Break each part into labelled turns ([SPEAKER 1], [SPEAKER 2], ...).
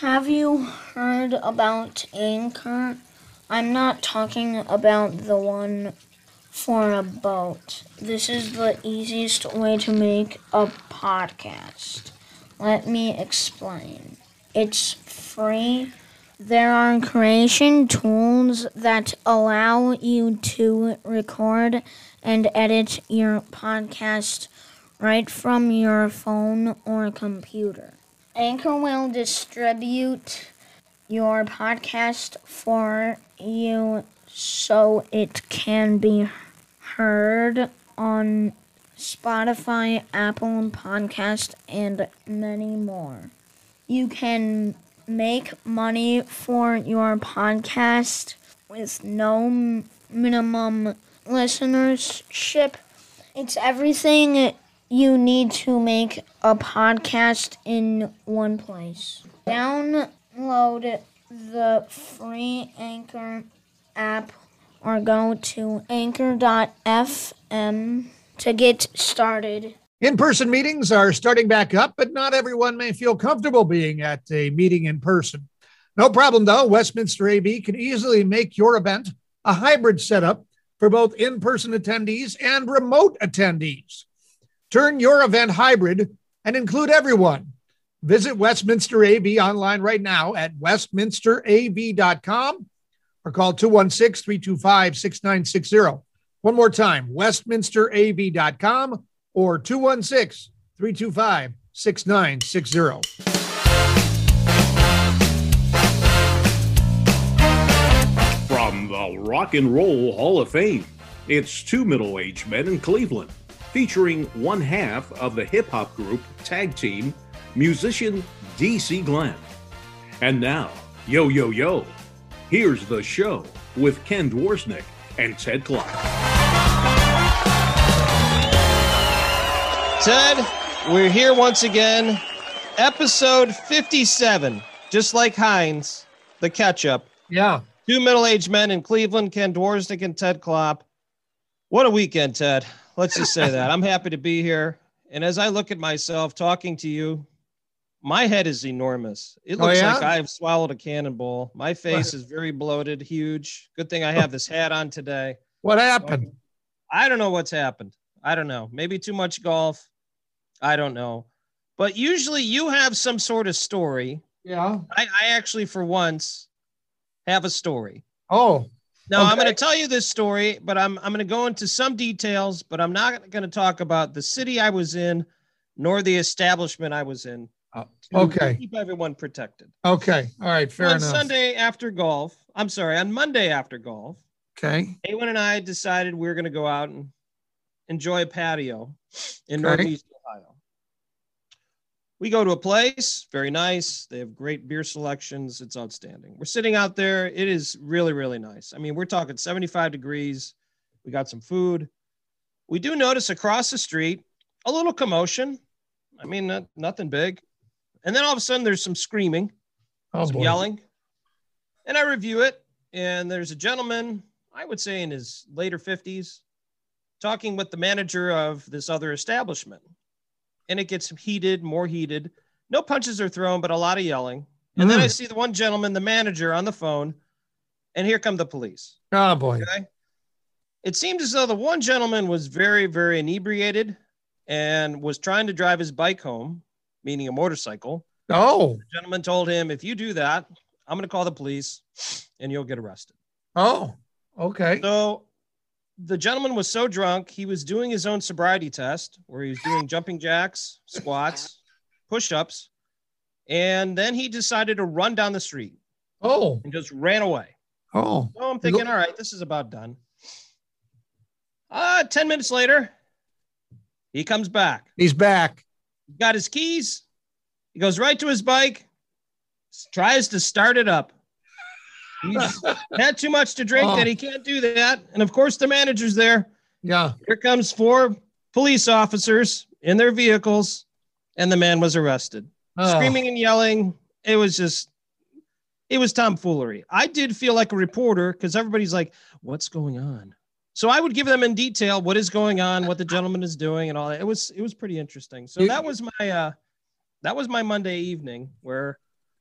[SPEAKER 1] Have you heard about Anchor? I'm not talking about the one for a boat. This is the easiest way to make a podcast. Let me explain. It's free. There are creation tools that allow you to record and edit your podcast right from your phone or computer. Anchor will distribute your podcast for you so it can be heard on Spotify, Apple Podcast, and many more. You can make money for your podcast with no minimum listenership. It's everything you need to make a podcast in one place. Download the free Anchor app or go to anchor.fm to get started.
[SPEAKER 2] In person meetings are starting back up, but not everyone may feel comfortable being at a meeting in person. No problem, though. Westminster AB can easily make your event a hybrid setup for both in person attendees and remote attendees. Turn your event hybrid and include everyone. Visit Westminster AB online right now at westminsterab.com or call 216 325 6960. One more time, westminsterab.com or 216 325 6960.
[SPEAKER 3] From the Rock and Roll Hall of Fame, it's two middle aged men in Cleveland featuring one half of the hip hop group tag team, musician DC Glenn. And now, yo, yo, yo, here's the show with Ken Dworsnik and Ted Clark.
[SPEAKER 4] Ted, we're here once again. Episode 57, just like Heinz, the ketchup.
[SPEAKER 2] Yeah.
[SPEAKER 4] Two middle aged men in Cleveland, Ken Dworsnik and Ted Klopp. What a weekend, Ted. Let's just say that. I'm happy to be here. And as I look at myself talking to you, my head is enormous. It
[SPEAKER 2] Oh,
[SPEAKER 4] looks
[SPEAKER 2] yeah?
[SPEAKER 4] like I've swallowed a cannonball. My face is very bloated, huge. Good thing I have this hat on today.
[SPEAKER 2] What happened?
[SPEAKER 4] I don't know what's happened. I don't know. Maybe too much golf. I don't know. But usually you have some sort of story.
[SPEAKER 2] Yeah.
[SPEAKER 4] I, I actually, for once, have a story.
[SPEAKER 2] Oh,
[SPEAKER 4] Now I'm going to tell you this story, but I'm I'm going to go into some details, but I'm not going to talk about the city I was in, nor the establishment I was in.
[SPEAKER 2] Oh,
[SPEAKER 4] to
[SPEAKER 2] okay.
[SPEAKER 4] Keep everyone protected.
[SPEAKER 2] okay. All right. Fair
[SPEAKER 4] on
[SPEAKER 2] enough.
[SPEAKER 4] On Sunday after golf, I'm sorry, on Monday after golf,
[SPEAKER 2] Okay.
[SPEAKER 4] Awen and I decided we were going to go out and enjoy a patio in
[SPEAKER 2] Okay.
[SPEAKER 4] Northeast. We go to a place, very nice. They have great beer selections. It's outstanding. We're sitting out there. It is really, really nice. I mean, we're talking 75 degrees. We got some food. We do notice across the street a little commotion. I mean, not, nothing big. And then all of a sudden, there's some screaming
[SPEAKER 2] Oh,
[SPEAKER 4] some
[SPEAKER 2] boy.
[SPEAKER 4] yelling. And I review it, and there's a gentleman, I would say in his later 50s, talking with the manager of this other establishment. And it gets heated, more heated. No punches are thrown, but a lot of yelling. And then I
[SPEAKER 2] Mm.
[SPEAKER 4] see the one gentleman, the manager, on the phone, and here come the police.
[SPEAKER 2] Oh, boy.
[SPEAKER 4] Okay. It seemed as though the one gentleman was very, very inebriated and was trying to drive his bike home, meaning a motorcycle
[SPEAKER 2] Oh, The
[SPEAKER 4] gentleman told him, if you do that, I'm going to call the police and you'll get arrested.
[SPEAKER 2] oh, okay.
[SPEAKER 4] So the gentleman was so drunk, he was doing his own sobriety test where he was doing jumping jacks, squats, push ups. And then he decided to run down the street
[SPEAKER 2] Oh,
[SPEAKER 4] and just ran away.
[SPEAKER 2] oh,
[SPEAKER 4] So I'm thinking, all right, this is about done. Uh, 10 minutes later, he comes back.
[SPEAKER 2] he's back.
[SPEAKER 4] he got his keys. He goes right to his bike, tries to start it up. He's had too much to drink
[SPEAKER 2] Oh.
[SPEAKER 4] that he can't do that. And of course, the manager's there.
[SPEAKER 2] Yeah.
[SPEAKER 4] Here comes four police officers in their vehicles, and the man was arrested.
[SPEAKER 2] Oh,
[SPEAKER 4] Screaming and yelling. It was just, it was tomfoolery. I did feel like a reporter because everybody's like, what's going on? So I would give them in detail what is going on, what the gentleman is doing, and all that. It was it was pretty interesting. So that was my uh that was my Monday evening where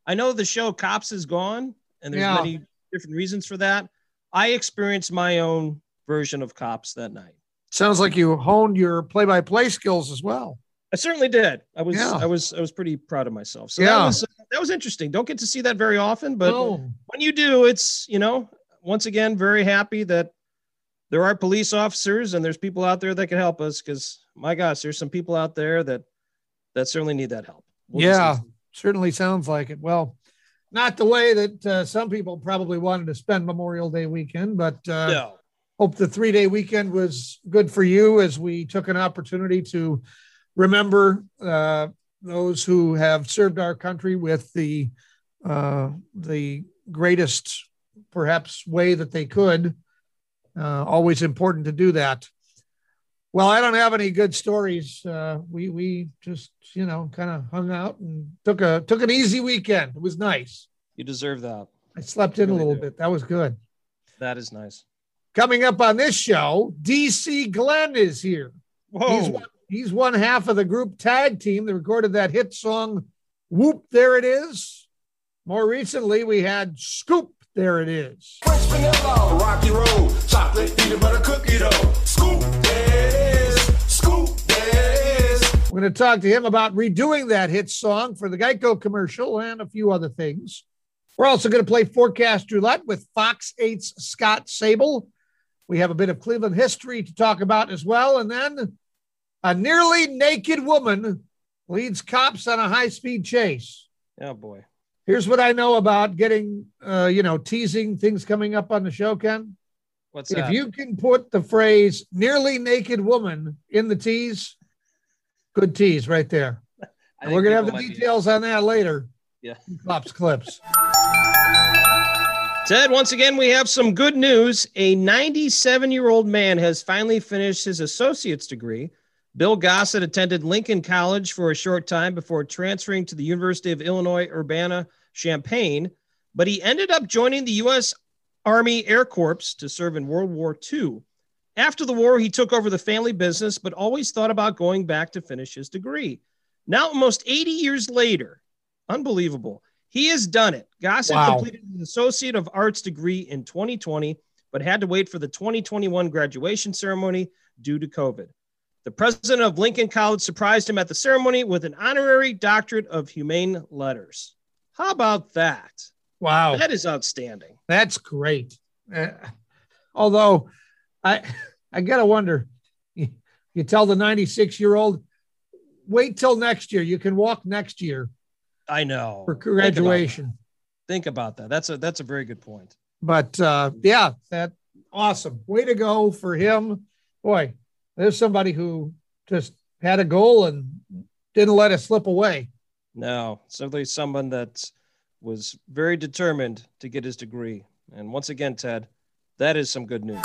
[SPEAKER 4] I know the show Cops is gone, and there's
[SPEAKER 2] Yeah.
[SPEAKER 4] many different reasons for that. I experienced my own version of Cops that night.
[SPEAKER 2] Sounds like you honed your play-by-play skills as well.
[SPEAKER 4] I certainly did. I was
[SPEAKER 2] Yeah.
[SPEAKER 4] I was I was pretty proud of myself. So
[SPEAKER 2] Yeah.
[SPEAKER 4] that was uh, that was interesting. Don't get to see that very often, but
[SPEAKER 2] Oh,
[SPEAKER 4] when you do, it's you know once again very happy that there are police officers and there's people out there that can help us because my gosh, there's some people out there that that certainly need that help. just
[SPEAKER 2] Yeah. certainly sounds like it. Well, not the way that uh, some people probably wanted to spend Memorial Day weekend, but uh,
[SPEAKER 4] no.
[SPEAKER 2] hope the three day weekend was good for you as we took an opportunity to remember uh, those who have served our country with the uh, the greatest perhaps way that they could. Uh, always important to do that. Well, I don't have any good stories. Uh, we we just you know kind of hung out and took a took an easy weekend. It was nice.
[SPEAKER 4] You deserve that.
[SPEAKER 2] I slept in a little
[SPEAKER 4] do.
[SPEAKER 2] bit. That was good.
[SPEAKER 4] That is nice.
[SPEAKER 2] Coming up on this show, DC Glenn is here.
[SPEAKER 4] Whoa.
[SPEAKER 2] He's one, he's one half of the group tag team that recorded that hit song, Whoop, There It Is. More recently, we had Scoop, There It Is.
[SPEAKER 5] French vanilla, rocky road, chocolate peanut butter cookie dough. Scoop
[SPEAKER 2] We're going to talk to him about redoing that hit song for the Geico commercial and a few other things. We're also going to play Forecast Roulette with Fox 8's Scott Sabol. We have a bit of Cleveland history to talk about as well. And then a nearly naked woman leads cops on a high speed chase.
[SPEAKER 4] Oh boy.
[SPEAKER 2] Here's what I know about getting, uh, you know, teasing things coming up on the show, Ken.
[SPEAKER 4] What's
[SPEAKER 2] If
[SPEAKER 4] that?
[SPEAKER 2] you can put the phrase nearly naked woman in the tease, good tease right there. And we're going to have the
[SPEAKER 4] people might be-
[SPEAKER 2] details on that later.
[SPEAKER 4] Yeah.
[SPEAKER 2] Cops clips.
[SPEAKER 4] Ted, once again, we have some good news. A 97 year old man has finally finished his associate's degree. Bill Gossett attended Lincoln College for a short time before transferring to the University of Illinois Urbana Champaign, but he ended up joining the U.S. Army Air Corps to serve in World War II. After the war, he took over the family business, but always thought about going back to finish his degree. Now, almost 80 years later, unbelievable. He has done it. Gossett
[SPEAKER 2] Wow.
[SPEAKER 4] completed an Associate of Arts degree in 2020, but had to wait for the 2021 graduation ceremony due to COVID. The president of Lincoln College surprised him at the ceremony with an honorary doctorate of humane letters. How about that?
[SPEAKER 2] Wow.
[SPEAKER 4] That is outstanding.
[SPEAKER 2] That's great. Uh, although I I gotta wonder, you, you tell the 96 year old, wait till next year. You can walk next year
[SPEAKER 4] I know.
[SPEAKER 2] for
[SPEAKER 4] Think about that.
[SPEAKER 2] graduation.
[SPEAKER 4] Think about that. That's a that's a very good point.
[SPEAKER 2] But uh, yeah, that awesome. Way to go for him. Boy, there's somebody who just had a goal and didn't let it slip away.
[SPEAKER 4] No, certainly someone that was very determined to get his degree. And once again, Ted, that is some good news.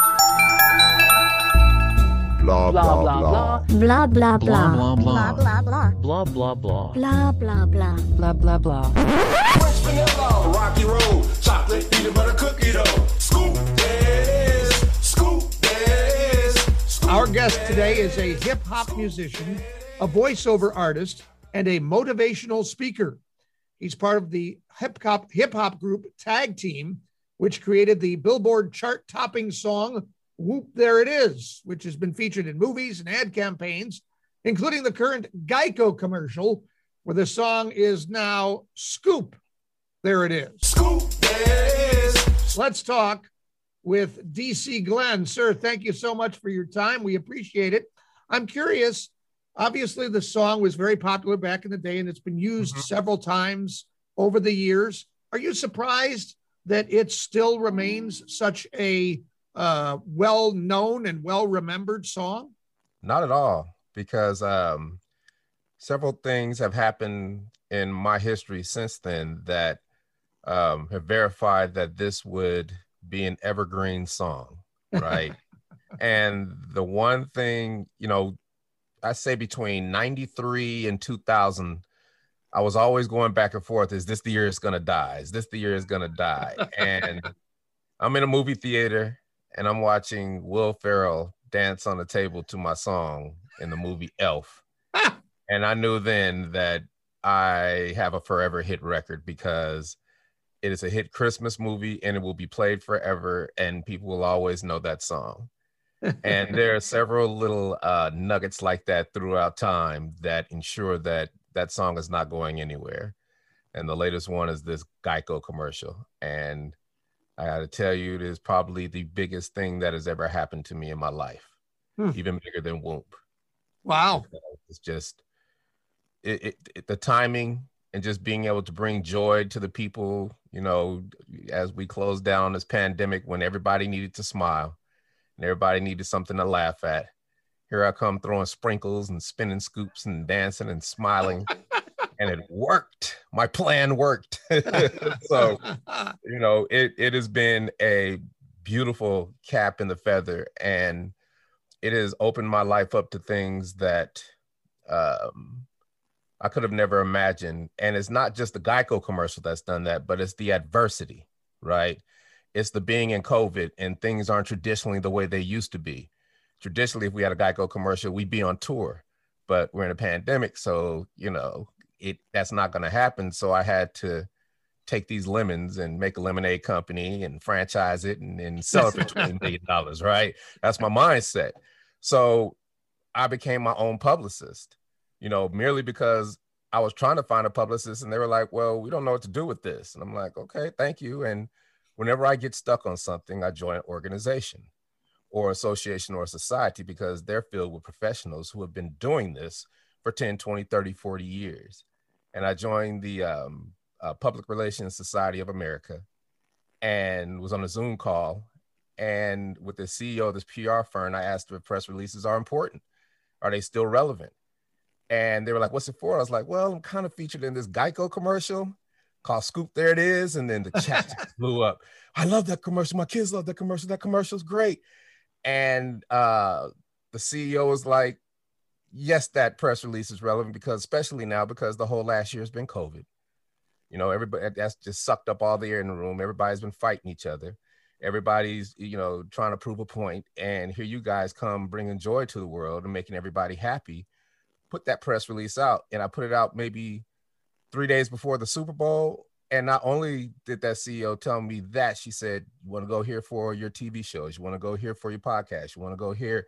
[SPEAKER 5] Blah,
[SPEAKER 6] blah blah blah
[SPEAKER 1] Blah, blah,
[SPEAKER 6] blah
[SPEAKER 1] blah.
[SPEAKER 6] blah blah
[SPEAKER 1] blah.
[SPEAKER 6] blah blah blah
[SPEAKER 1] Blah, blah, blah.
[SPEAKER 6] blah blah blah
[SPEAKER 5] French vanilla, rocky road, chocolate peanut butter cookie dough. Scoop this, scoop this.
[SPEAKER 2] Our guest today is a hip hop musician, a voiceover artist, and a motivational speaker. He's part of the hip hop hip hop group Tag Team, which created the Billboard chart topping song Whoop There It Is, which has been featured in movies and ad campaigns, including the current Geico commercial, where the song is now Scoop. There it is.
[SPEAKER 5] Scoop this.
[SPEAKER 2] Let's talk with DC Glenn. Sir, thank you so much for your time. We appreciate it. I'm curious. Obviously, the song was very popular back in the day and it's been used mm-hmm. several times over the years. Are you surprised that it still remains such a uh, well known and well remembered song?
[SPEAKER 7] Not at all, because um, several things have happened in my history since then that um, have verified that this would be an evergreen song, right? and the one thing, you know, I say between 93 and 2000, I was always going back and forth is this the year it's going to die? Is this the year it's going to die? And I'm in a movie theater and I'm watching Will Ferrell dance on the table to my song in the movie Elf. And I knew then that I have a forever hit record because it is a hit Christmas movie and it will be played forever and people will always know that song. and there are several little uh, nuggets like that throughout time that ensure that that song is not going anywhere. And the latest one is this Geico commercial. And I got to tell you, it is probably the biggest thing that has ever happened to me in my life,
[SPEAKER 2] Hmm.
[SPEAKER 7] even bigger than Whoop.
[SPEAKER 2] Wow.
[SPEAKER 7] It's just it, it, it- the timing and just being able to bring joy to the people, you know, as we close down this pandemic when everybody needed to smile and everybody needed something to laugh at. Here I come throwing sprinkles and spinning scoops and dancing and smiling. and it worked. My plan worked. so you know it it has been a beautiful cap in the feather and it has opened my life up to things that um i could have never imagined and it's not just the geico commercial that's done that but it's the adversity right it's the being in covid and things aren't traditionally the way they used to be traditionally if we had a geico commercial we'd be on tour but we're in a pandemic so you know it that's not going to happen. So i had to take these lemons and make a lemonade company and franchise it and, and sell it for $20 million right? That's my mindset. So i became my own publicist you know merely because i was trying to find a publicist and they were like well we don't know what to do with this. And i'm like okay thank you. And whenever i get stuck on something i join an organization or association or society because they're filled with professionals who have been doing this for 10 20 30 40 years. And i joined the um, uh, public relations society of america and was on a zoom call. And with the ceo of this pr firm i asked if press releases are important. Are they still relevant? And they were like what's it for? I was like well i'm kind of featured in this geico commercial called scoop there it is. And then the chat blew up. I love that commercial. My kids love that commercial. That commercial's great. And uh, the CEO was like, yes, that press release is relevant because, especially now, because the whole last year has been COVID. You know, everybody that's just sucked up all the air in the room. Everybody's been fighting each other. Everybody's, you know, trying to prove a point. And here you guys come bringing joy to the world and making everybody happy. Put that press release out. And I put it out maybe three days before the Super Bowl. And not only did that CEO tell me that, she said, You want to go here for your TV shows, you want to go here for your podcast, you want to go here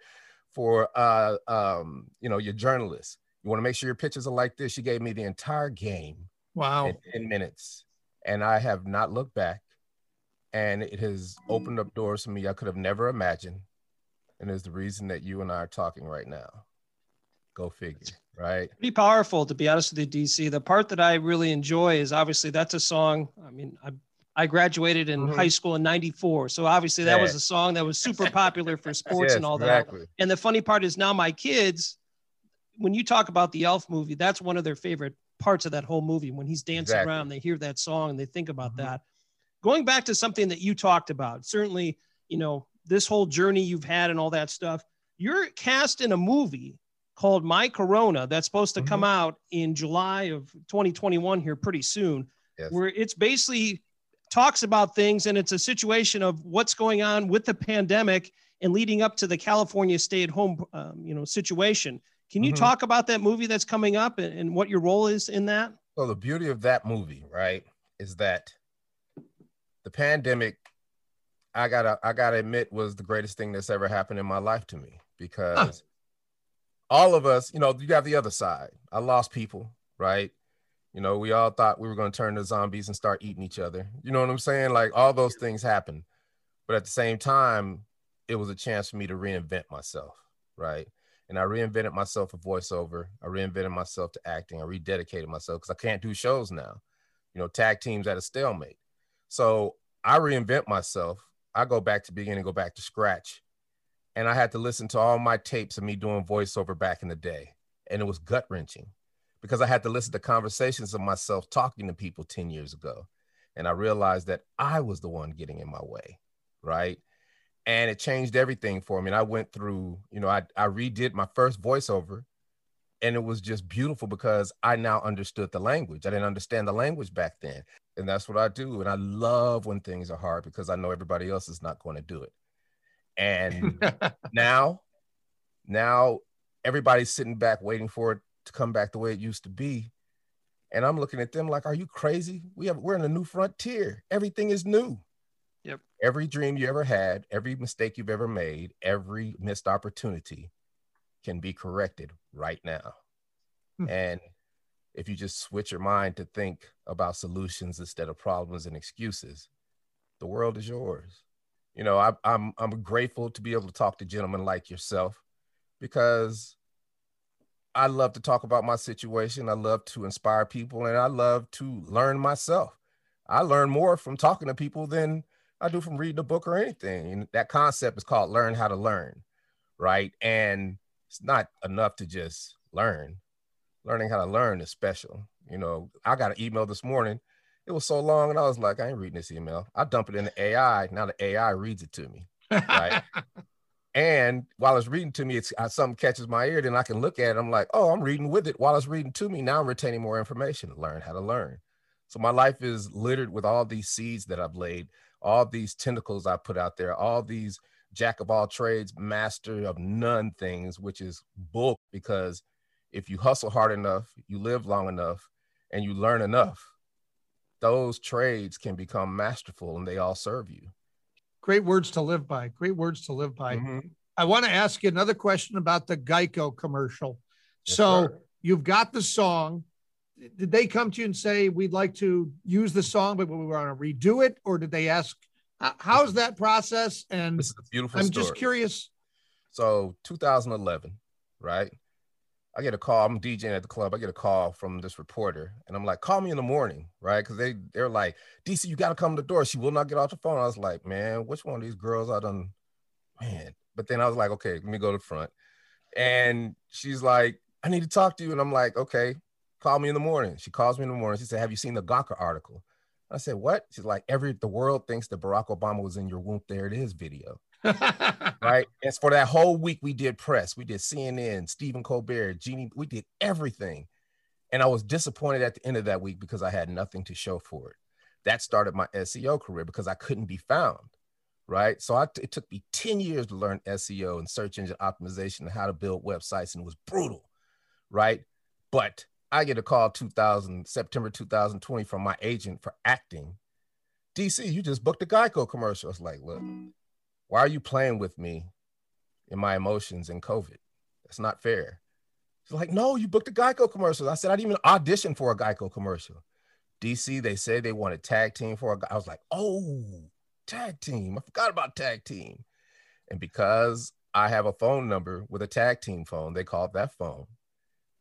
[SPEAKER 7] for uh um, you know, your journalists. You want to make sure your pictures are like this. She gave me the entire game
[SPEAKER 2] Wow.
[SPEAKER 7] in 10 minutes. And I have not looked back. And it has opened up doors for me I could have never imagined. And is the reason that you and I are talking right now. Go figure, right?
[SPEAKER 4] pretty powerful to be honest with you dc the part that i really enjoy is obviously that's a song i mean i I graduated in
[SPEAKER 7] Mhm.
[SPEAKER 4] high school in 94. So obviously that was a song that was super popular for sports
[SPEAKER 7] Yes,
[SPEAKER 4] and all that. And the funny part is now my kids, when you talk about the Elf movie, that's one of their favorite parts of that whole movie. When he's dancing
[SPEAKER 7] Exactly.
[SPEAKER 4] around, they hear that song and they think about
[SPEAKER 7] Mhm.
[SPEAKER 4] that. Going back to something that you talked about, certainly, you know, this whole journey you've had and all that stuff, you're cast in a movie called My Corona that's supposed to come out in July of 2021 here pretty soon,
[SPEAKER 7] Yes.
[SPEAKER 4] where it's basically talks about things and it's a situation of what's going on with the pandemic and leading up to the California stay-at-home um, you know situation. Can you
[SPEAKER 7] Mhm.
[SPEAKER 4] talk about that movie that's coming up and, and what your role is in that?
[SPEAKER 7] So the beauty of that movie, right, is that the pandemic, I gotta I gotta admit, was the greatest thing that's ever happened in my life to me because all of us, you know, you got the other side. I lost people, right? You know, we all thought we were gonna turn to zombies and start eating each other. You know what I'm saying? Like all those things happen. But at the same time, it was a chance for me to reinvent myself, right? And I reinvented myself for voiceover. I reinvented myself to acting. I rededicated myself because I can't do shows now. You know, tag teams at a stalemate. So I reinvent myself. I go back to beginning, go back to scratch. And I had to listen to all my tapes of me doing voiceover back in the day. And it was gut wrenching because I had to listen to conversations of myself talking to people 10 years ago. And I realized that I was the one getting in my way. Right and it changed everything for me. And I went through, you know, I, I redid my first voiceover and it was just beautiful because I now understood the language. I didn't understand the language back then. And that's what I do. And I love when things are hard because I know everybody else is not going to do it. And now, now everybody's sitting back waiting for it to come back the way it used to be. And I'm looking at them like, are you crazy? We have we're in a new frontier. Everything is new.
[SPEAKER 4] Yep.
[SPEAKER 7] Every dream you ever had, every mistake you've ever made, every missed opportunity can be corrected right now.
[SPEAKER 2] Hmm.
[SPEAKER 7] And if you just switch your mind to think about solutions instead of problems and excuses, the world is yours. You know, I, I'm I'm grateful to be able to talk to gentlemen like yourself because I love to talk about my situation. I love to inspire people, and I love to learn myself. I learn more from talking to people than I do from reading a book or anything. And that concept is called learn how to learn, right? And it's not enough to just learn. Learning how to learn is special. You know, I got an email this morning. It was so long, and I was like, I ain't reading this email. I dump it in the AI. Now the AI reads it to me. Right. And while it's reading to me, it's uh, something catches my ear, then I can look at it. I'm like, oh, I'm reading with it while it's reading to me. Now I'm retaining more information. Learn how to learn. So my life is littered with all these seeds that I've laid, all these tentacles I put out there, all these jack of all trades, master of none things, which is bull. Because if you hustle hard enough, you live long enough, and you learn enough, those trades can become masterful, and they all serve you.
[SPEAKER 2] Great words to live by. Great words to live by.
[SPEAKER 7] Mhm.
[SPEAKER 2] I want to ask you another question about the Geico commercial.
[SPEAKER 7] Yes,
[SPEAKER 2] so
[SPEAKER 7] sir.
[SPEAKER 2] you've got the song. Did they come to you and say we'd like to use the song, but we want to redo it, or did they ask? How's that process? And
[SPEAKER 7] This is a beautiful
[SPEAKER 2] I'm
[SPEAKER 7] story.
[SPEAKER 2] just curious.
[SPEAKER 7] So 2011, right? I get a call. I'm DJing at the club. I get a call from this reporter, and I'm like, "Call me in the morning, right?" Because they they're like, "DC, you got to come to the door." She will not get off the phone. I was like, "Man, which one of these girls I done, man?" But then I was like, "Okay, let me go to the front," and she's like, "I need to talk to you," and I'm like, "Okay, call me in the morning." She calls me in the morning. She said, "Have you seen the Gawker article?" I said, "What?" She's like, "Every the world thinks that Barack Obama was in your womb. There it is, video." right? And for that whole week, we did press, we did CNN, Stephen Colbert, Jeannie, we did everything. And I was disappointed at the end of that week because I had nothing to show for it. That started my SEO career because I couldn't be found, right? So I, it took me 10 years to learn SEO and search engine optimization and how to build websites, and it was brutal, right? But I get a call 2000 September 2020 from my agent for acting. DC, you just booked a Geico commercial. I was like, look, why are you playing with me in my emotions in COVID? That's not fair. She's like, no, you booked a Geico commercial. I said, I didn't even audition for a Geico commercial. DC, they said they wanted tag team for a I was like, oh, tag team. I forgot about tag team. And because I have a phone number with a tag team phone, they called that phone.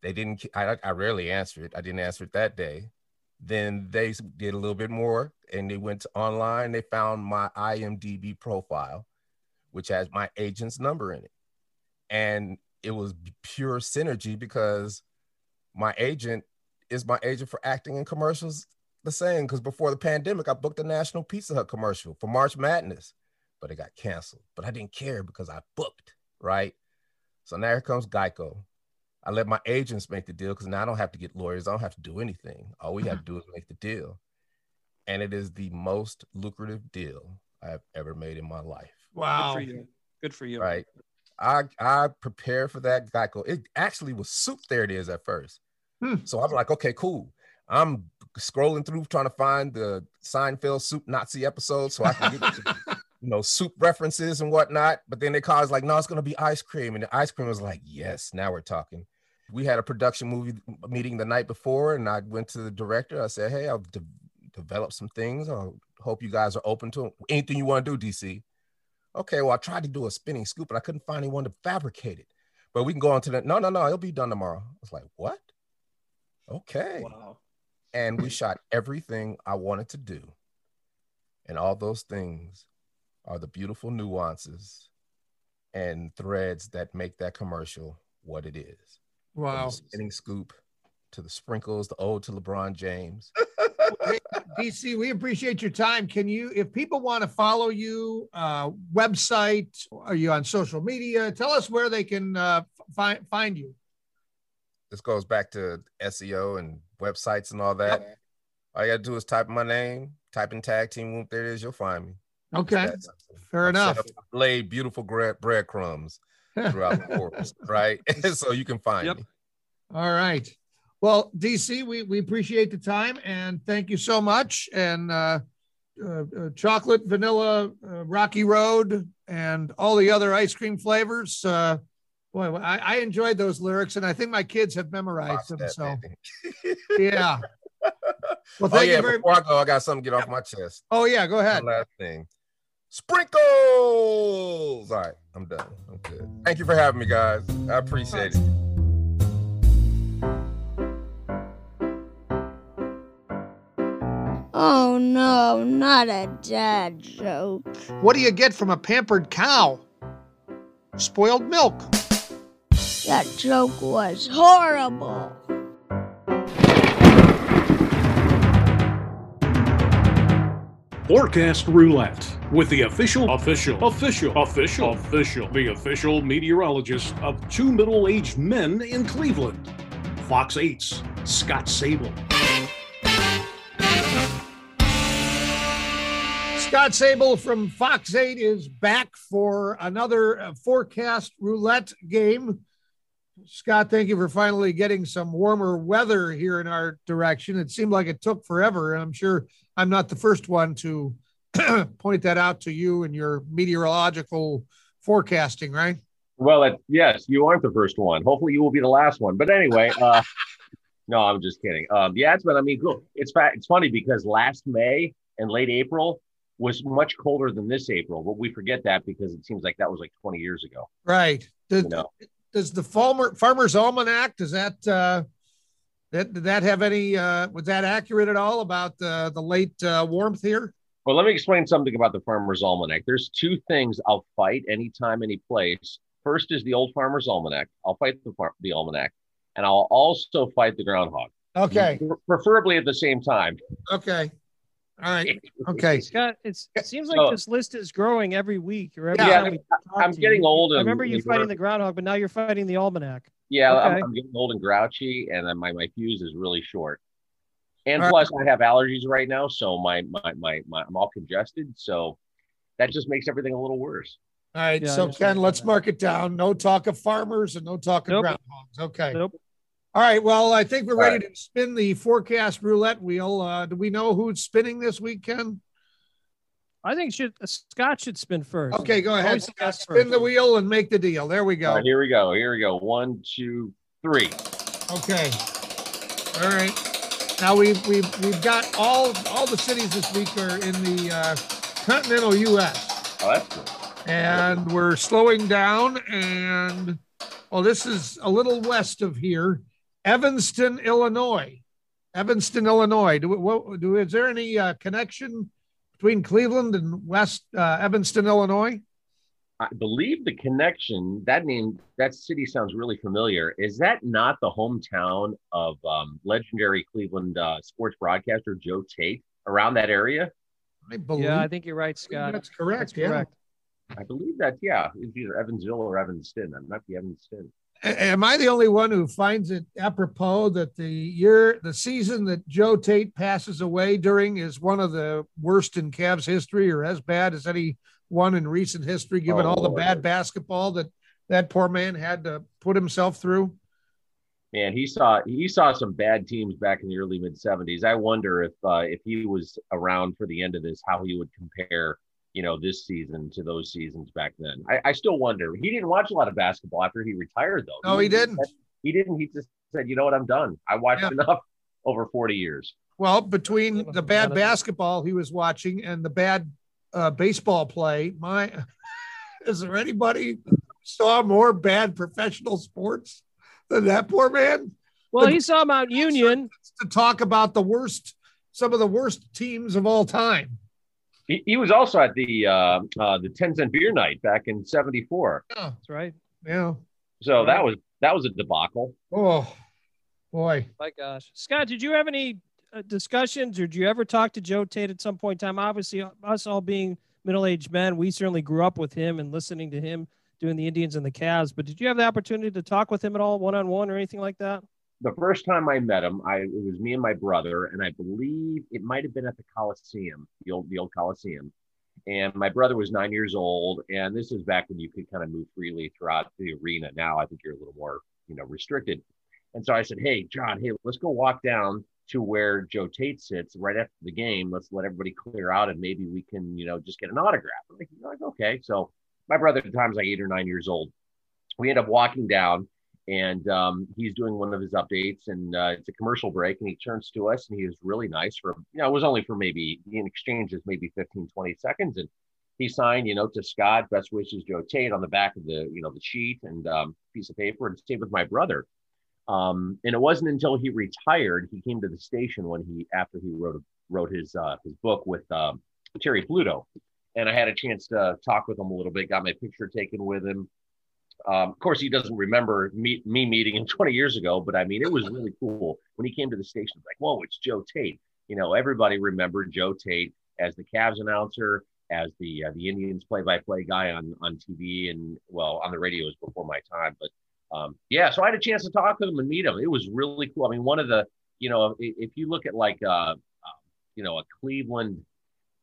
[SPEAKER 7] They didn't, I, I rarely answer it. I didn't answer it that day. Then they did a little bit more and they went online. They found my IMDb profile which has my agent's number in it. And it was pure synergy because my agent is my agent for acting in commercials the same. Because before the pandemic, I booked a National Pizza Hut commercial for March Madness, but it got canceled. But I didn't care because I booked, right? So now here comes Geico. I let my agents make the deal because now I don't have to get lawyers. I don't have to do anything. All we have to mm-hmm. do is make the deal. And it is the most lucrative deal I have ever made in my life
[SPEAKER 2] Wow.
[SPEAKER 4] Good for you. Good for you.
[SPEAKER 7] right? I I prepared for that Geico. It actually was soup. There it is at first.
[SPEAKER 2] Hmm.
[SPEAKER 7] So I'm like, okay, cool. I'm scrolling through trying to find the Seinfeld soup Nazi episode so I can get you know soup references and whatnot. But then they called us like, no, it's gonna be ice cream, and the ice cream was like, yes, now we're talking. We had a production movie meeting the night before, and I went to the director. I said, hey, I've de- developed some things. I hope you guys are open to anything you want to do, DC. Okay, well, I tried to do a spinning scoop, but I couldn't find anyone to fabricate it. But we can go on to the no, no, no, it'll be done tomorrow. I was like, what? Okay.
[SPEAKER 4] Wow.
[SPEAKER 7] And we shot everything I wanted to do. And all those things are the beautiful nuances and threads that make that commercial what it is. From
[SPEAKER 2] Wow.
[SPEAKER 7] the spinning scoop to the sprinkles, the ode to LeBron James.
[SPEAKER 2] Hey, DC, we appreciate your time. Can you, if people want to follow you, uh, website, are you on social media? Tell us where they can uh, find find you.
[SPEAKER 7] This goes back to SEO and websites and all that. All you gotta do is type my name, type in tag team whoop, there it is, you'll find me.
[SPEAKER 2] Okay, fair
[SPEAKER 7] I've
[SPEAKER 2] enough.
[SPEAKER 7] up- I've laid beautiful gra- breadcrumbs throughout the course, right? so you can find
[SPEAKER 4] Yep.
[SPEAKER 7] me.
[SPEAKER 2] All right. Well, DC, we, we appreciate the time and thank you so much. And uh, uh, uh, chocolate, vanilla, uh, Rocky Road, and all the other ice cream flavors. Uh, boy, I, I enjoyed those lyrics, and I think my kids have memorized them. So, yeah. Well,
[SPEAKER 7] oh
[SPEAKER 2] thank
[SPEAKER 7] yeah,
[SPEAKER 2] you very
[SPEAKER 7] before
[SPEAKER 2] much.
[SPEAKER 7] I go, I got something to get off my chest.
[SPEAKER 2] Oh, yeah, go ahead.
[SPEAKER 7] One last thing. Sprinkles. All right, I'm done. I'm good. Thank you for having me, guys. I appreciate it.
[SPEAKER 1] Oh no, not a dad joke.
[SPEAKER 2] What do you get from a pampered cow? Spoiled milk.
[SPEAKER 1] That joke was horrible.
[SPEAKER 3] Forecast Roulette with the official, official, official, official, official, the official meteorologist of two middle aged men in Cleveland, Fox 8's Scott Sabol.
[SPEAKER 2] Scott Sabol from Fox 8 is back for another uh, forecast roulette game. Scott, thank you for finally getting some warmer weather here in our direction. It seemed like it took forever, and I'm sure I'm not the first one to point that out to you and your meteorological forecasting, right?
[SPEAKER 8] Well, it, yes, you aren't the first one. Hopefully, you will be the last one. But anyway, uh, no, I'm just kidding. Um, yeah, it's been. I mean, cool. It's fa- it's funny because last May and late April was much colder than this April, but we forget that because it seems like that was like 20 years ago.
[SPEAKER 2] Right. Does,
[SPEAKER 8] You know,
[SPEAKER 2] does the Farmer, Farmer's Almanac, does that, uh, that, did that have any, uh, was that accurate at all about uh, the late uh, warmth here?
[SPEAKER 8] well, let me explain something about the Farmer's Almanac. There's two things I'll fight anytime, any place. First is the old Farmer's Almanac. I'll fight the far- the almanac, and I'll also fight the groundhog.
[SPEAKER 2] Okay.
[SPEAKER 8] Pre- preferably at the same time.
[SPEAKER 2] Okay. All right. Okay.
[SPEAKER 4] Scott, it's, it seems
[SPEAKER 8] So-
[SPEAKER 4] like this list is growing every week or every
[SPEAKER 2] Yeah,
[SPEAKER 4] time we talk
[SPEAKER 8] I'm
[SPEAKER 4] to
[SPEAKER 8] getting
[SPEAKER 4] you.
[SPEAKER 8] old
[SPEAKER 4] I remember you
[SPEAKER 8] and
[SPEAKER 4] fighting
[SPEAKER 8] we're-
[SPEAKER 4] the groundhog, but now you're fighting the almanac.
[SPEAKER 8] Yeah, I'm, I'm getting old and grouchy, and then my, my fuse is really short. And
[SPEAKER 2] All
[SPEAKER 8] plus, I have allergies right now, so my, my my my I'm all congested. So that just makes everything a little worse.
[SPEAKER 2] All right.
[SPEAKER 4] Yeah,
[SPEAKER 2] so Ken, let's
[SPEAKER 4] that.
[SPEAKER 2] mark it down. No talk of farmers and no talk of
[SPEAKER 4] Nope.
[SPEAKER 2] groundhogs. Okay.
[SPEAKER 4] Nope.
[SPEAKER 2] All right. Well, I think we're
[SPEAKER 8] All
[SPEAKER 2] ready to spin the forecast roulette wheel. Uh, do we know who's spinning this weekend?
[SPEAKER 4] I think should uh, Scott should spin first.
[SPEAKER 2] Okay, go ahead. Scott.
[SPEAKER 4] best
[SPEAKER 2] Spin the wheel and make the deal. There we go.
[SPEAKER 8] All right, here we go. Here we go. One, two, three.
[SPEAKER 2] Okay. All right. Now we've we've we've got all all the cities this week are in the uh, continental U.S.
[SPEAKER 8] Oh, that's good.
[SPEAKER 2] and we're slowing down. And well, this is a little west of here, Evanston, Illinois. Evanston, Illinois. Do, what, do is there any uh, connection between Cleveland and West uh, Evanston, Illinois?
[SPEAKER 8] I believe the connection. That name, that city sounds really familiar. Is that not the hometown of um, legendary Cleveland uh, sports broadcaster Joe Tait? Around that area,
[SPEAKER 2] I believe
[SPEAKER 4] Yeah, I think you're right, Scott.
[SPEAKER 2] that's correct.
[SPEAKER 4] That's
[SPEAKER 2] yeah.
[SPEAKER 4] correct.
[SPEAKER 8] I believe that. Yeah, it's either Evansville or Evanston. That might be Evanston.
[SPEAKER 2] Am I the only one who finds it apropos that the year, the season that Joe Tait passes away during is one of the worst in Cavs history, or as bad as any one in recent history, given
[SPEAKER 8] Oh,
[SPEAKER 2] all the bad basketball that that poor man had to put himself through?
[SPEAKER 8] Man, he saw he saw some bad teams back in the early mid '70s. I wonder if uh, if he was around for the end of this, how he would compare, you know, this season to those seasons back then. I, I still wonder. He didn't watch a lot of basketball after he retired, though.
[SPEAKER 2] No, he didn't.
[SPEAKER 8] He didn't. He just said, "You know what? I'm done. I watched
[SPEAKER 2] Yeah.
[SPEAKER 8] enough over 40 years."
[SPEAKER 2] Well, between the bad basketball he was watching and the bad uh, baseball play, my is there anybody saw more bad professional sports than that poor man?
[SPEAKER 4] Well,
[SPEAKER 2] The-
[SPEAKER 4] he saw Mount Union.
[SPEAKER 2] to talk about the worst, some of the worst teams of all time.
[SPEAKER 8] He, he was also at the uh, uh, the 10 cent beer night back in '74.
[SPEAKER 2] Yeah,
[SPEAKER 4] That's right.
[SPEAKER 2] yeah.
[SPEAKER 8] So that was that was a debacle.
[SPEAKER 2] Oh, boy.
[SPEAKER 4] My gosh, Scott, did you have any uh, discussions, or did you ever talk to Joe Tait at some point in time? Obviously, us all being middle-aged men, we certainly grew up with him and listening to him doing the Indians and the Cavs. But did you have the opportunity to talk with him at all, one-on-one, or anything like that?
[SPEAKER 8] The first time I met him, I it was me and my brother, and I believe it might have been at the Coliseum, the old the old Coliseum. And my brother was nine years old, and this is back when you could kind of move freely throughout the arena. Now I think you're a little more, you know, restricted. And so I said, Hey, John, hey, let's go walk down to where Joe Tait sits right after the game. Let's let everybody clear out and maybe we can, you know, just get an autograph. I'm like, okay. So my brother at the time was like eight or nine years old. We end up walking down and um, he's doing one of his updates and uh, it's a commercial break and he turns to us and he was really nice for, you know, it was only for maybe in exchanges, maybe 15, 20 seconds. And he signed, you know, to Scott, best wishes, Joe Tait on the back of the, you know, the sheet and um, piece of paper and stayed with my brother. Um, and it wasn't until he retired, he came to the station when he, after he wrote, wrote his, uh, his book with um, Terry Pluto. And I had a chance to talk with him a little bit, got my picture taken with him. Um, of course, he doesn't remember me, me meeting him 20 years ago, but I mean, it was really cool when he came to the station. Like, whoa, it's Joe Tait. You know, everybody remembered Joe Tait as the Cavs announcer, as the uh, the Indians play-by-play guy on on TV and well on the radio before my time. But um, yeah, so I had a chance to talk to him and meet him. It was really cool. I mean, one of the you know if, if you look at like uh, uh, you know a Cleveland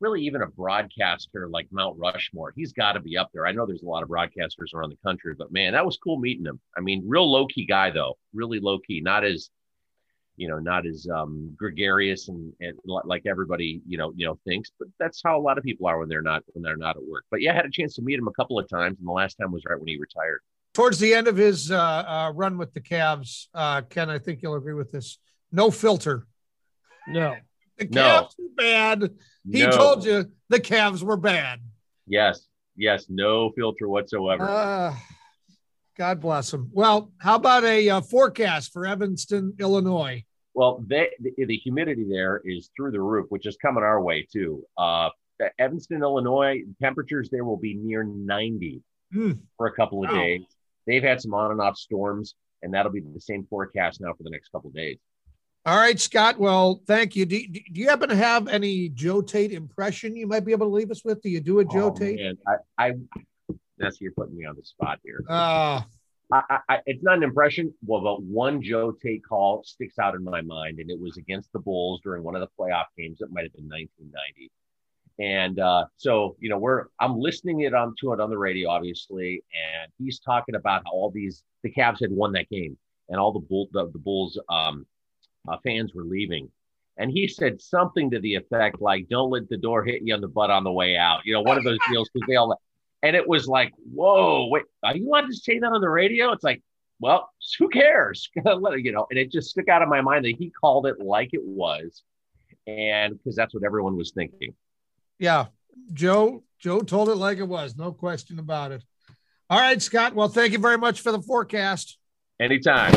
[SPEAKER 8] really even a broadcaster like Mount Rushmore, he's got to be up there. I know there's a lot of broadcasters around the country, but man, that was cool meeting him. I mean, real low key guy though, really low key, not as you know, not as um, gregarious and, and like everybody you know you know thinks, but that's how a lot of people are when they're not when they're not at work. But yeah, I had a chance to meet him a couple of times, and the last time was right when he retired.
[SPEAKER 2] Towards the end of his uh, uh, run with the Cavs, uh, Ken, I think you'll agree with this. No filter.
[SPEAKER 4] No.
[SPEAKER 2] The Cavs
[SPEAKER 8] No.
[SPEAKER 2] were bad. He
[SPEAKER 8] No.
[SPEAKER 2] told you the Cavs were bad.
[SPEAKER 8] Yes, yes, no filter whatsoever.
[SPEAKER 2] Uh, God bless him. Well, how about a uh, forecast for Evanston, Illinois?
[SPEAKER 8] Well, they, the, the humidity there is through the roof, which is coming our way too. Uh, Evanston, Illinois, temperatures there will be near 90
[SPEAKER 2] Hmm.
[SPEAKER 8] for a couple of
[SPEAKER 2] Wow.
[SPEAKER 8] days. They've had some on and off storms, and that'll be the same forecast now for the next couple of days.
[SPEAKER 2] All right, Scott. Well, thank you. Do, do you happen to have any Joe Tait impression you might be able to leave us with? Do you do a Joe
[SPEAKER 8] Oh,
[SPEAKER 2] Tait?
[SPEAKER 8] man, I, I, that's you're putting me on the spot here.
[SPEAKER 2] Uh,
[SPEAKER 8] I, I, it's not an impression. Well, but one Joe Tait call sticks out in my mind, and it was against the Bulls during one of the playoff games. It might have been 1990. And uh, so, you know, we're I'm listening it on to it on the radio, obviously, and he's talking about how all these the Cavs had won that game, and all the bull the, the Bulls um, uh, fans were leaving. And he said something to the effect like, "Don't let the door hit you on the butt on the way out." You know, one of those deals because they all. And it was like, "Whoa, wait, are you allowed to say that on the radio?" It's like, well, who cares? You know, and it just stuck out of my mind that he called it like it was, and because that's what everyone was thinking.
[SPEAKER 2] yeah, Joe. Joe told it like it was. No question about it. All right, Scott. Well, thank you very much for the forecast.
[SPEAKER 8] Anytime.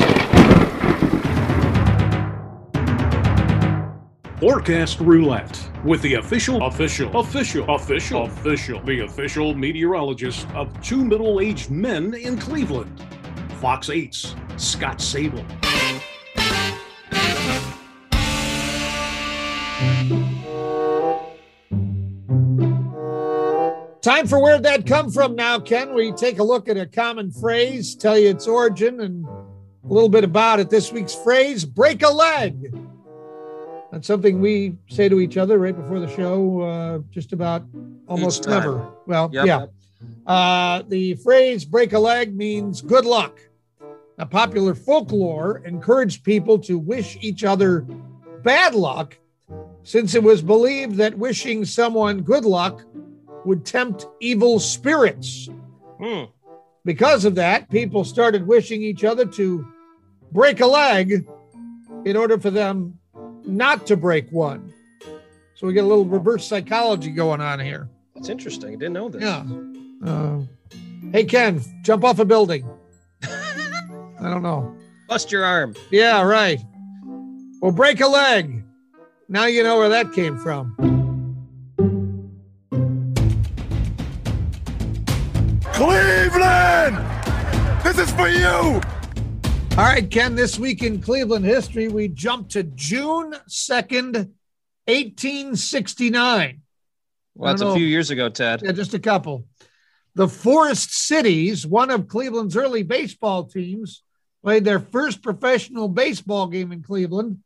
[SPEAKER 3] Forecast Roulette with the official, official, official, official, official, the official meteorologist of two middle aged men in Cleveland. Fox 8's Scott Sabol.
[SPEAKER 2] Time for Where'd That Come From now, Ken. We take a look at a common phrase, tell you its origin, and a little bit about it. This week's phrase, break a leg. That's something we say to each other right before the show, uh, just about almost never. Well,
[SPEAKER 4] Yep.
[SPEAKER 2] yeah. Uh, the phrase break a leg means good luck. Now, popular folklore encouraged people to wish each other bad luck since it was believed that wishing someone good luck would tempt evil spirits.
[SPEAKER 4] Hmm.
[SPEAKER 2] Because of that, people started wishing each other to break a leg in order for them not to break one. So we get a little reverse psychology going on here.
[SPEAKER 4] That's interesting. I didn't know this.
[SPEAKER 2] Yeah. Uh, hey, Ken, jump off a building. I don't know.
[SPEAKER 4] Bust your arm.
[SPEAKER 2] Yeah, right. Well, break a leg. Now you know where that came from.
[SPEAKER 5] Cleveland! This is for you!
[SPEAKER 2] All right, Ken, this week in Cleveland history, we jump to June 2nd, 1869.
[SPEAKER 4] Well, that's a few years ago, Ted.
[SPEAKER 2] Yeah, just a couple. The Forest Cities, one of Cleveland's early baseball teams, played their first professional baseball game in Cleveland.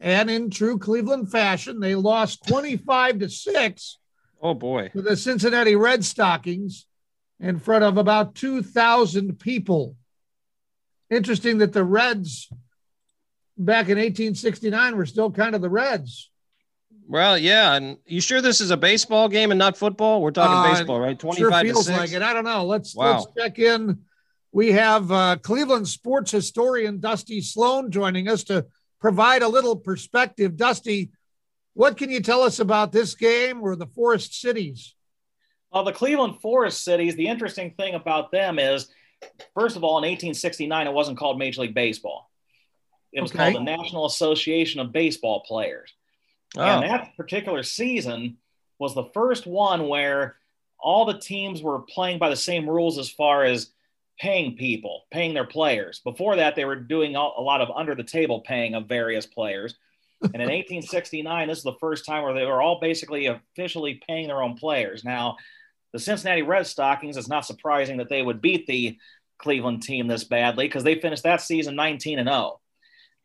[SPEAKER 2] And in true Cleveland fashion, they lost 25 to 6
[SPEAKER 4] Oh boy.
[SPEAKER 2] to the Cincinnati Red Stockings in front of about 2,000 people. Interesting that the Reds back in 1869 were still kind of the Reds.
[SPEAKER 4] Well, yeah, and you sure this is a baseball game and not football? We're talking
[SPEAKER 2] Uh,
[SPEAKER 4] baseball, right?
[SPEAKER 2] Sure
[SPEAKER 4] Twenty-five to
[SPEAKER 2] feels
[SPEAKER 4] six.
[SPEAKER 2] like it. I don't know. Let's
[SPEAKER 4] Wow.
[SPEAKER 2] let's check in. We have uh, Cleveland sports historian Dusty Sloan joining us to provide a little perspective. Dusty, what can you tell us about this game or the Forest Cities?
[SPEAKER 9] Well, the Cleveland Forest Cities, the interesting thing about them is, first of all, in 1869, it wasn't called Major League Baseball. It was
[SPEAKER 2] Okay.
[SPEAKER 9] called the National Association of Baseball Players.
[SPEAKER 4] Oh,
[SPEAKER 9] And that particular season was the first one where all the teams were playing by the same rules as far as paying people, paying their players. Before that, they were doing a a lot of under the table paying of various players. And in 1869, this is the first time where they were all basically officially paying their own players. Now, the Cincinnati Red Stockings, it's not surprising that they would beat the Cleveland team this badly because they finished that season 19 and 0.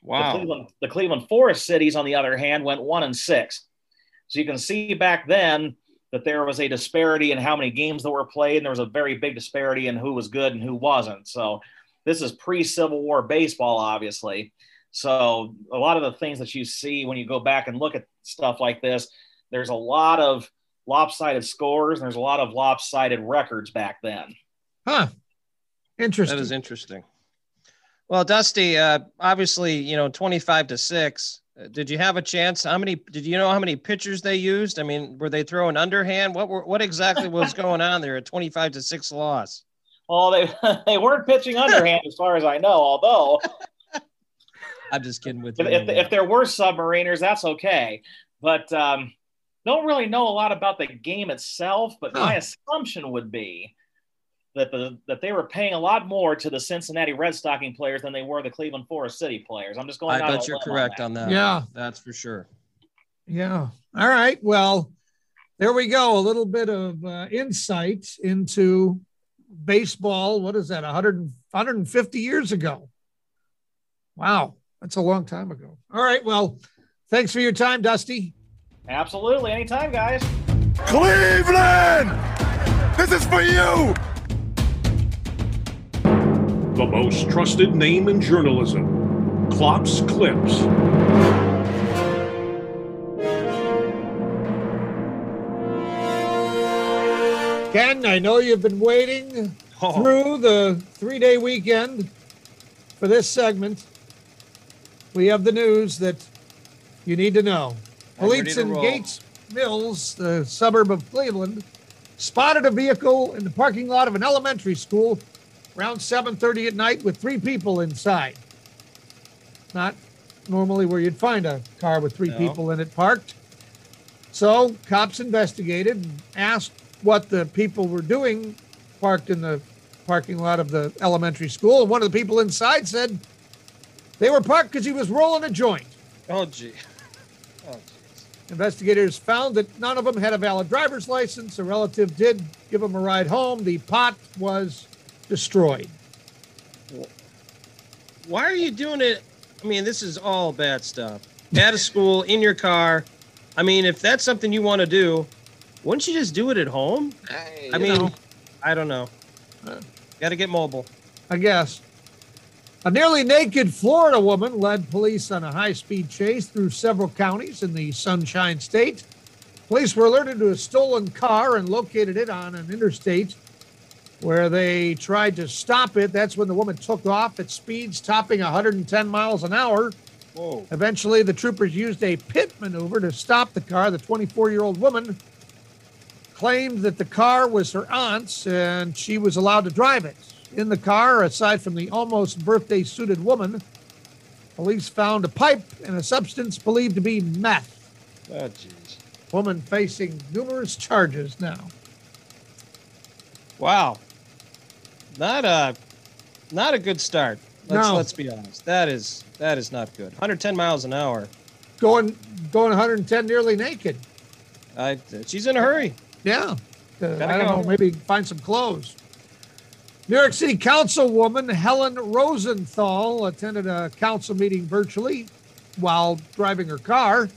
[SPEAKER 9] The
[SPEAKER 4] wow.
[SPEAKER 9] Cleveland, the Cleveland Forest cities, on the other hand, went one and six. So you can see back then that there was a disparity in how many games that were played, and there was a very big disparity in who was good and who wasn't. So this is pre-Civil War baseball, obviously. So a lot of the things that you see when you go back and look at stuff like this, there's a lot of lopsided scores and there's a lot of lopsided records back then.
[SPEAKER 2] Huh. Interesting.
[SPEAKER 4] That is interesting. Well, Dusty, uh, obviously, you know, 25 to 6. Uh, Did you have a chance? How many did you know how many pitchers they used? I mean, were they throwing underhand? What were what exactly was going on there? A 25 to 6 loss.
[SPEAKER 9] Well, they they weren't pitching underhand as far as I know, although
[SPEAKER 4] I'm just kidding with you.
[SPEAKER 9] if, if, if there were submariners, that's okay. But um, don't really know a lot about the game itself. But my assumption would be that the that they were paying a lot more to the Cincinnati Red Stocking players than they were the Cleveland Forest City players. I'm just going.
[SPEAKER 4] I
[SPEAKER 9] out
[SPEAKER 4] bet you're
[SPEAKER 9] limb
[SPEAKER 4] correct
[SPEAKER 9] that.
[SPEAKER 4] on that.
[SPEAKER 2] Yeah.
[SPEAKER 4] That's for sure.
[SPEAKER 2] Yeah. All right. Well, there we go. A little bit of uh, insight into baseball. What is that? 100, 150 years ago. Wow. That's a long time ago. All right. Well, thanks for your time, Dusty.
[SPEAKER 9] Absolutely, anytime, guys.
[SPEAKER 5] Cleveland! This is for you!
[SPEAKER 3] The most trusted name in journalism. Klopp's Clips.
[SPEAKER 2] Ken, I know you've been waiting
[SPEAKER 4] Oh,
[SPEAKER 2] through the three day weekend for this segment. We have the news that you need to know. Police in. Gates Mills, the suburb of Cleveland, spotted a vehicle in the parking lot of an elementary school around 7:30 at night with three people inside. Not normally where you'd find a car with three
[SPEAKER 4] No.
[SPEAKER 2] people in it parked. So cops investigated and asked what the people were doing parked in the parking lot of the elementary school. And one of the people inside said they were parked because he was rolling a joint.
[SPEAKER 4] oh gee. Jeez.
[SPEAKER 2] Investigators found that none of them had a valid driver's license. A relative did give them a ride home. The pot was destroyed.
[SPEAKER 4] Why are you doing it? I mean, this is all bad stuff. At a school, in your car. I mean, if that's something you want to do, wouldn't you just do it at home? I
[SPEAKER 2] you
[SPEAKER 4] mean,
[SPEAKER 2] know.
[SPEAKER 4] I don't know. Uh. Got to get mobile.
[SPEAKER 2] I guess. A nearly naked Florida woman led police on a high speed chase through several counties in the Sunshine State. Police were alerted to a stolen car and located it on an interstate where they tried to stop it. That's when the woman took off at speeds topping 110 miles an hour.
[SPEAKER 4] Whoa.
[SPEAKER 2] Eventually, the troopers used a pit maneuver to stop the car. The 24 year old woman claimed that the car was her aunt's and she was allowed to drive it. In the car, aside from the almost birthday suited woman, police found a pipe and a substance believed to be meth.
[SPEAKER 4] Oh, jeez.
[SPEAKER 2] Woman facing numerous charges now.
[SPEAKER 4] Wow. Not a, not a good start. Let's,
[SPEAKER 2] No.
[SPEAKER 4] let's be honest. That is that is not good. 110 miles an hour.
[SPEAKER 2] Going going 110 nearly naked.
[SPEAKER 4] I, she's in a hurry.
[SPEAKER 2] Yeah. Uh, I don't know. Maybe find some clothes. New York City Councilwoman Helen Rosenthal attended a council meeting virtually while driving her car.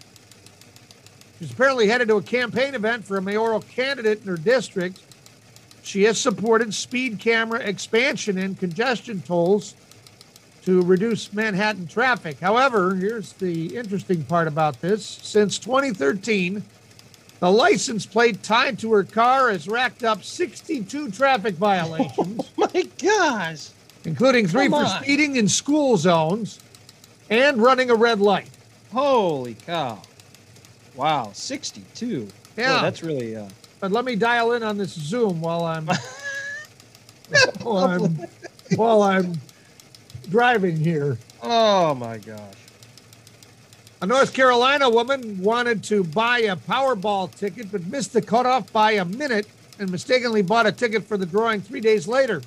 [SPEAKER 2] She's apparently headed to a campaign event for a mayoral candidate in her district. She has supported speed camera expansion and congestion tolls to reduce Manhattan traffic. However, here's the interesting part about this. Since 2013, the license plate tied to her car has racked up 62 traffic violations,
[SPEAKER 4] Oh my gosh.
[SPEAKER 2] including three
[SPEAKER 4] Come
[SPEAKER 2] for
[SPEAKER 4] on.
[SPEAKER 2] speeding in school zones and running a red light.
[SPEAKER 4] Holy cow. Wow. 62. Boy,
[SPEAKER 2] Yeah.
[SPEAKER 4] that's really, uh,
[SPEAKER 2] But let me dial in on this Zoom while I'm while I'm, while I'm driving here.
[SPEAKER 4] oh my gosh.
[SPEAKER 2] A North Carolina woman wanted to buy a Powerball ticket but missed the cutoff by a minute and mistakenly bought a ticket for the drawing three days later.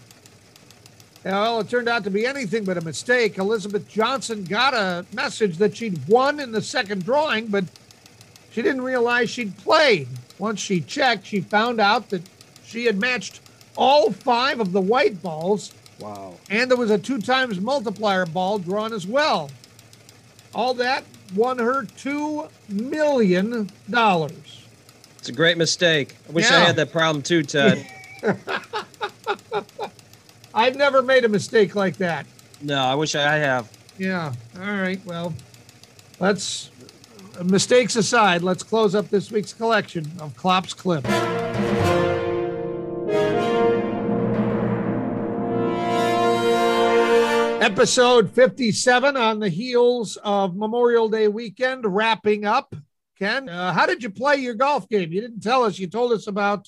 [SPEAKER 2] Well, it turned out to be anything but a mistake. Elizabeth Johnson got a message that she'd won in the second drawing, but she didn't realize she'd played. Once she checked, she found out that she had matched all five of the white balls
[SPEAKER 4] Wow.
[SPEAKER 2] and there was a two times multiplier ball drawn as well. All that won her $2 million.
[SPEAKER 4] It's a great mistake. I wish I had that problem too, Ted.
[SPEAKER 2] I've never made a mistake like that.
[SPEAKER 4] no, I wish I have.
[SPEAKER 2] Yeah. All right. Well, let's, mistakes aside, let's close up this week's collection of Klopp's clips. Episode 57 on the heels of Memorial Day weekend, wrapping up. Ken, uh, how did you play your golf game? You didn't tell us. You told us about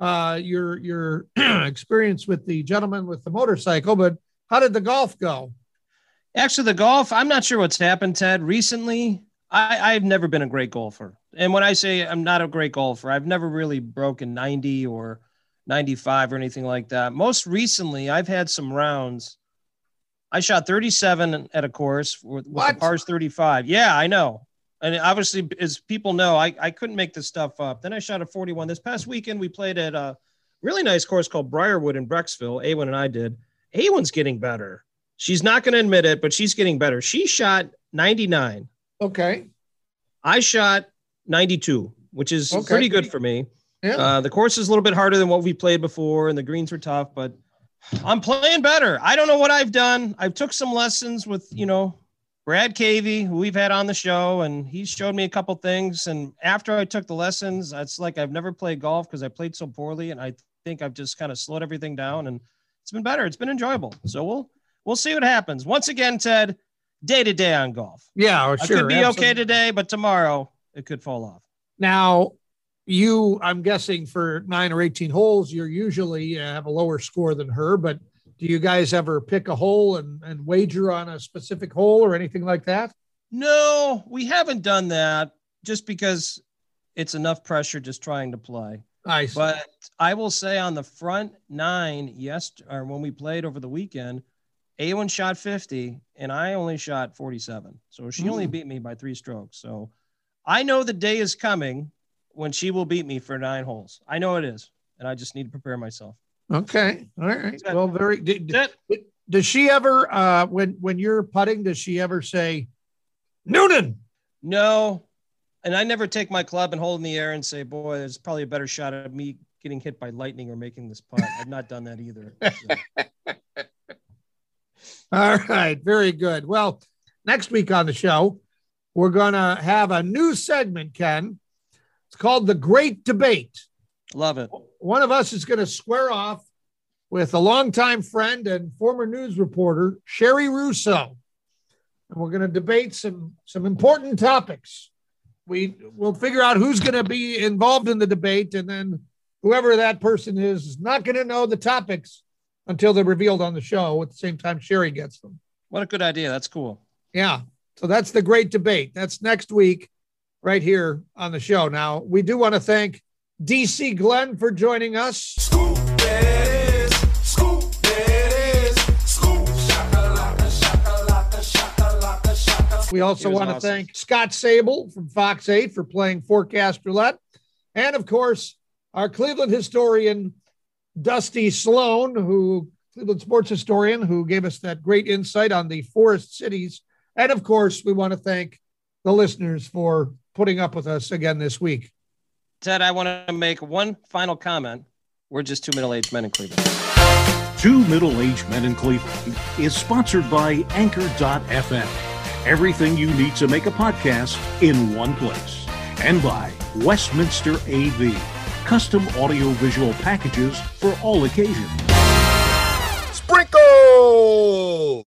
[SPEAKER 2] uh, your your experience with the gentleman with the motorcycle, but how did the golf go?
[SPEAKER 4] Actually, the golf, I'm not sure what's happened, Ted. Recently, I, I've never been a great golfer. And when I say I'm not a great golfer, I've never really broken 90 or 95 or anything like that. Most recently, I've had some rounds. I shot 37 at a course with, with pars 35. Yeah, I know. And obviously, as people know, I, I couldn't make this stuff up. Then I shot a 41. This past weekend, we played at a really nice course called Briarwood in Brecksville. A1 and I did. A1's getting better. She's not going to admit it, but she's getting better. She shot 99.
[SPEAKER 2] Okay.
[SPEAKER 4] I shot 92, which is
[SPEAKER 2] Okay.
[SPEAKER 4] pretty good for me.
[SPEAKER 2] Yeah.
[SPEAKER 4] Uh, the course is a little bit harder than what we played before, and the greens were tough, but I'm playing better. I don't know what I've done. I've took some lessons with, you know, Brad Cavey, who we've had on the show, and he showed me a couple things. And after I took the lessons, it's like I've never played golf because I played so poorly, and I think I've just kind of slowed everything down, and it's been better. It's been enjoyable. So we'll we'll see what happens. Once again, Ted, day to day on golf.
[SPEAKER 2] yeah, oh,
[SPEAKER 4] I
[SPEAKER 2] sure.
[SPEAKER 4] could be okay today, but tomorrow it could fall off.
[SPEAKER 2] Now, you, I'm guessing for nine or 18 holes, you're usually uh, have a lower score than her, but do you guys ever pick a hole and, and wager on a specific hole or anything like that?
[SPEAKER 4] No, we haven't done that just because it's enough pressure just trying to play.
[SPEAKER 2] I see.
[SPEAKER 4] But I will say on the front nine, yes, or when we played over the weekend, A1 shot 50 and I only shot 47. So she only
[SPEAKER 2] Mm.
[SPEAKER 4] beat me by three strokes. So I know the day is coming when she will beat me for nine holes. I know it is. And I just need to prepare myself.
[SPEAKER 2] okay. All right. Well, very. d- d-
[SPEAKER 4] That-
[SPEAKER 2] Does she ever, uh, when when you're putting, does she ever say, Noonan?
[SPEAKER 4] No. And I never take my club and hold in the air and say, boy, there's probably a better shot of me getting hit by lightning or making this putt. I've not done that either. So,
[SPEAKER 2] All right, very good. Well, next week on the show, we're going to have a new segment, Ken. Called The Great Debate.
[SPEAKER 4] love it.
[SPEAKER 2] One of us is going to square off with a longtime friend and former news reporter, Sherry Russo. And we're going to debate some, some important topics. We will figure out who's going to be involved in the debate, and then whoever that person is is not going to know the topics until they're revealed on the show at the same time Sherry gets them.
[SPEAKER 4] What a good idea. That's cool.
[SPEAKER 2] Yeah. So that's the great debate. That's next week, right here on the show. Now, we do want to thank DC Glenn for joining us.
[SPEAKER 5] Scoop, there. Scoop, there. Scoop, shakalaka, shakalaka, shakalaka, shakalaka.
[SPEAKER 2] We also want to
[SPEAKER 4] awesome.
[SPEAKER 2] thank Scott Sabol from Fox 8 for playing Forecast Roulette. And of course, our Cleveland historian, Dusty Sloan, who Cleveland sports historian, who gave us that great insight on the forest cities. And of course, we want to thank the listeners for putting up with us again this week.
[SPEAKER 4] Ted, I want to make one final comment. We're just two middle aged men in Cleveland.
[SPEAKER 3] Two Middle Aged Men in Cleveland is sponsored by Anchor.fm. Everything you need to make a podcast in one place. And by Westminster AV, custom audio visual packages for all occasions. Sprinkle!